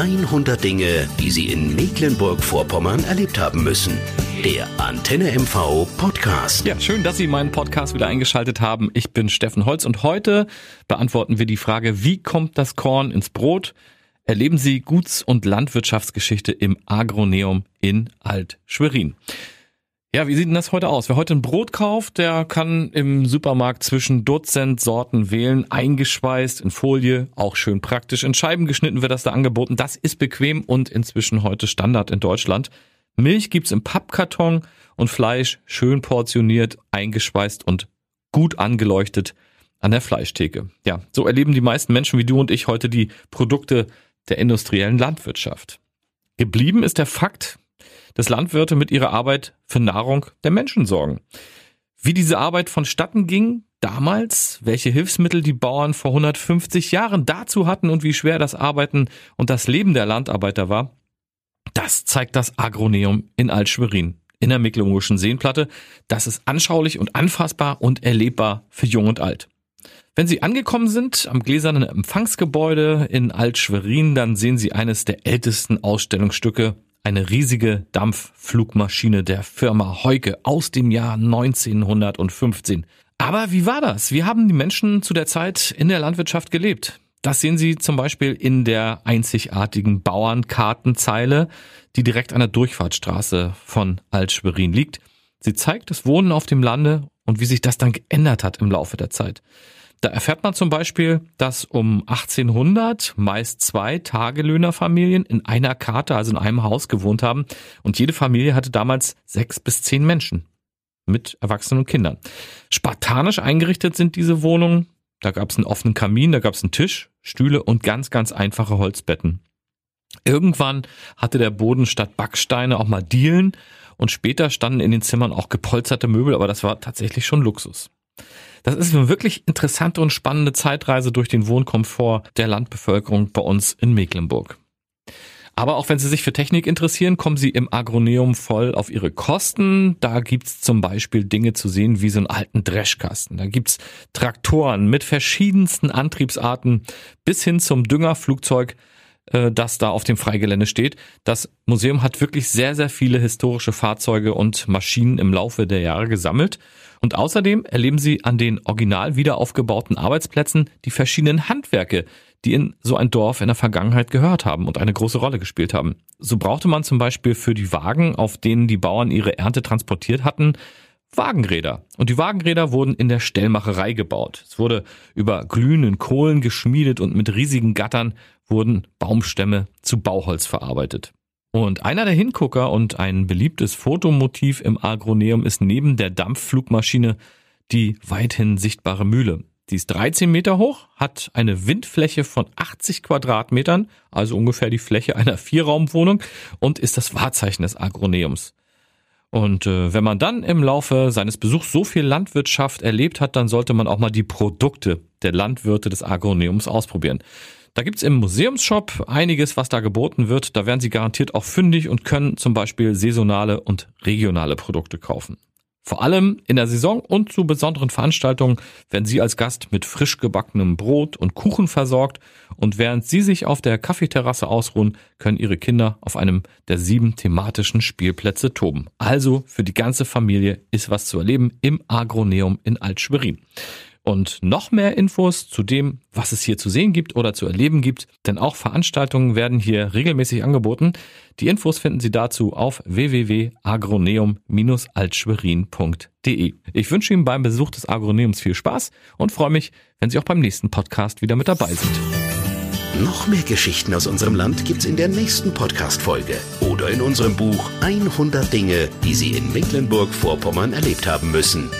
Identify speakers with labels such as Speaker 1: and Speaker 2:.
Speaker 1: 100 Dinge, die Sie in Mecklenburg-Vorpommern erlebt haben müssen. Der Antenne MV Podcast.
Speaker 2: Ja, schön, dass Sie meinen Podcast wieder eingeschaltet haben. Ich bin Steffen Holz und heute beantworten wir die Frage, wie kommt das Korn ins Brot? Erleben Sie Guts- und Landwirtschaftsgeschichte im Agroneum in Alt-Schwerin. Ja, wie sieht denn das heute aus? Wer heute ein Brot kauft, der kann im Supermarkt zwischen Dutzend Sorten wählen, eingeschweißt in Folie, auch schön praktisch. In Scheiben geschnitten wird das da angeboten. Das ist bequem und inzwischen heute Standard in Deutschland. Milch gibt's im Pappkarton und Fleisch schön portioniert, eingeschweißt und gut angeleuchtet an der Fleischtheke. Ja, so erleben die meisten Menschen wie du und ich heute die Produkte der industriellen Landwirtschaft. Geblieben ist der Fakt, dass Landwirte mit ihrer Arbeit für Nahrung der Menschen sorgen. Wie diese Arbeit vonstatten ging, damals, welche Hilfsmittel die Bauern vor 150 Jahren dazu hatten und wie schwer das Arbeiten und das Leben der Landarbeiter war, das zeigt das Agroneum in Altschwerin in der Mecklenburgischen Seenplatte. Das ist anschaulich und anfassbar und erlebbar für Jung und Alt. Wenn Sie angekommen sind am gläsernen Empfangsgebäude in Altschwerin, dann sehen Sie eines der ältesten Ausstellungsstücke eine riesige Dampfflugmaschine der Firma Heuke aus dem Jahr 1915. Aber wie war das? Wie haben die Menschen zu der Zeit in der Landwirtschaft gelebt? Das sehen Sie zum Beispiel in der einzigartigen Bauernkartenzeile, die direkt an der Durchfahrtsstraße von Altschwerin liegt. Sie zeigt das Wohnen auf dem Lande und wie sich das dann geändert hat im Laufe der Zeit. Da erfährt man zum Beispiel, dass um 1800 meist zwei Tagelöhnerfamilien in einer Karte, also in einem Haus gewohnt haben und jede Familie hatte damals sechs bis zehn Menschen mit Erwachsenen und Kindern. Spartanisch eingerichtet sind diese Wohnungen. Da gab es einen offenen Kamin, da gab es einen Tisch, Stühle und ganz, ganz einfache Holzbetten. Irgendwann hatte der Boden statt Backsteine auch mal Dielen und später standen in den Zimmern auch gepolsterte Möbel, aber das war tatsächlich schon Luxus. Das ist eine wirklich interessante und spannende Zeitreise durch den Wohnkomfort der Landbevölkerung bei uns in Mecklenburg. Aber auch wenn Sie sich für Technik interessieren, kommen Sie im Agroneum voll auf Ihre Kosten. Da gibt's zum Beispiel Dinge zu sehen wie so einen alten Dreschkasten. Da gibt's Traktoren mit verschiedensten Antriebsarten bis hin zum Düngerflugzeug, äh, das da auf dem Freigelände steht. Das Museum hat wirklich sehr, sehr viele historische Fahrzeuge und Maschinen im Laufe der Jahre gesammelt. Und außerdem erleben Sie an den original wiederaufgebauten Arbeitsplätzen die verschiedenen Handwerke, die in so ein Dorf in der Vergangenheit gehört haben und eine große Rolle gespielt haben. So brauchte man zum Beispiel für die Wagen, auf denen die Bauern ihre Ernte transportiert hatten, Wagenräder. Und die Wagenräder wurden in der Stellmacherei gebaut. Es wurde über glühenden Kohlen geschmiedet und mit riesigen Gattern wurden Baumstämme zu Bauholz verarbeitet. Und einer der Hingucker und ein beliebtes Fotomotiv im Agroneum ist neben der Dampfflugmaschine die weithin sichtbare Mühle. Die ist 13 Meter hoch, hat eine Windfläche von 80 Quadratmetern, also ungefähr die Fläche einer Vierraumwohnung und ist das Wahrzeichen des Agroneums. Und äh, wenn man dann im Laufe seines Besuchs so viel Landwirtschaft erlebt hat, dann sollte man auch mal die Produkte der Landwirte des Agroneums ausprobieren. Da gibt's im Museumsshop einiges, was da geboten wird. Da werden Sie garantiert auch fündig und können zum Beispiel saisonale und regionale Produkte kaufen. Vor allem in der Saison und zu besonderen Veranstaltungen werden Sie als Gast mit frisch gebackenem Brot und Kuchen versorgt und während Sie sich auf der Kaffeeterrasse ausruhen, können Ihre Kinder auf einem der sieben thematischen Spielplätze toben. Also für die ganze Familie ist was zu erleben im Agroneum in Altschwerin. Und noch mehr Infos zu dem, was es hier zu sehen gibt oder zu erleben gibt, denn auch Veranstaltungen werden hier regelmäßig angeboten. Die Infos finden Sie dazu auf www.agroneum-altschwerin.de. Ich wünsche Ihnen beim Besuch des Agroneums viel Spaß und freue mich, wenn Sie auch beim nächsten Podcast wieder mit dabei sind.
Speaker 1: Noch mehr Geschichten aus unserem Land gibt's in der nächsten Podcast-Folge oder in unserem Buch 100 Dinge, die Sie in Mecklenburg-Vorpommern erlebt haben müssen.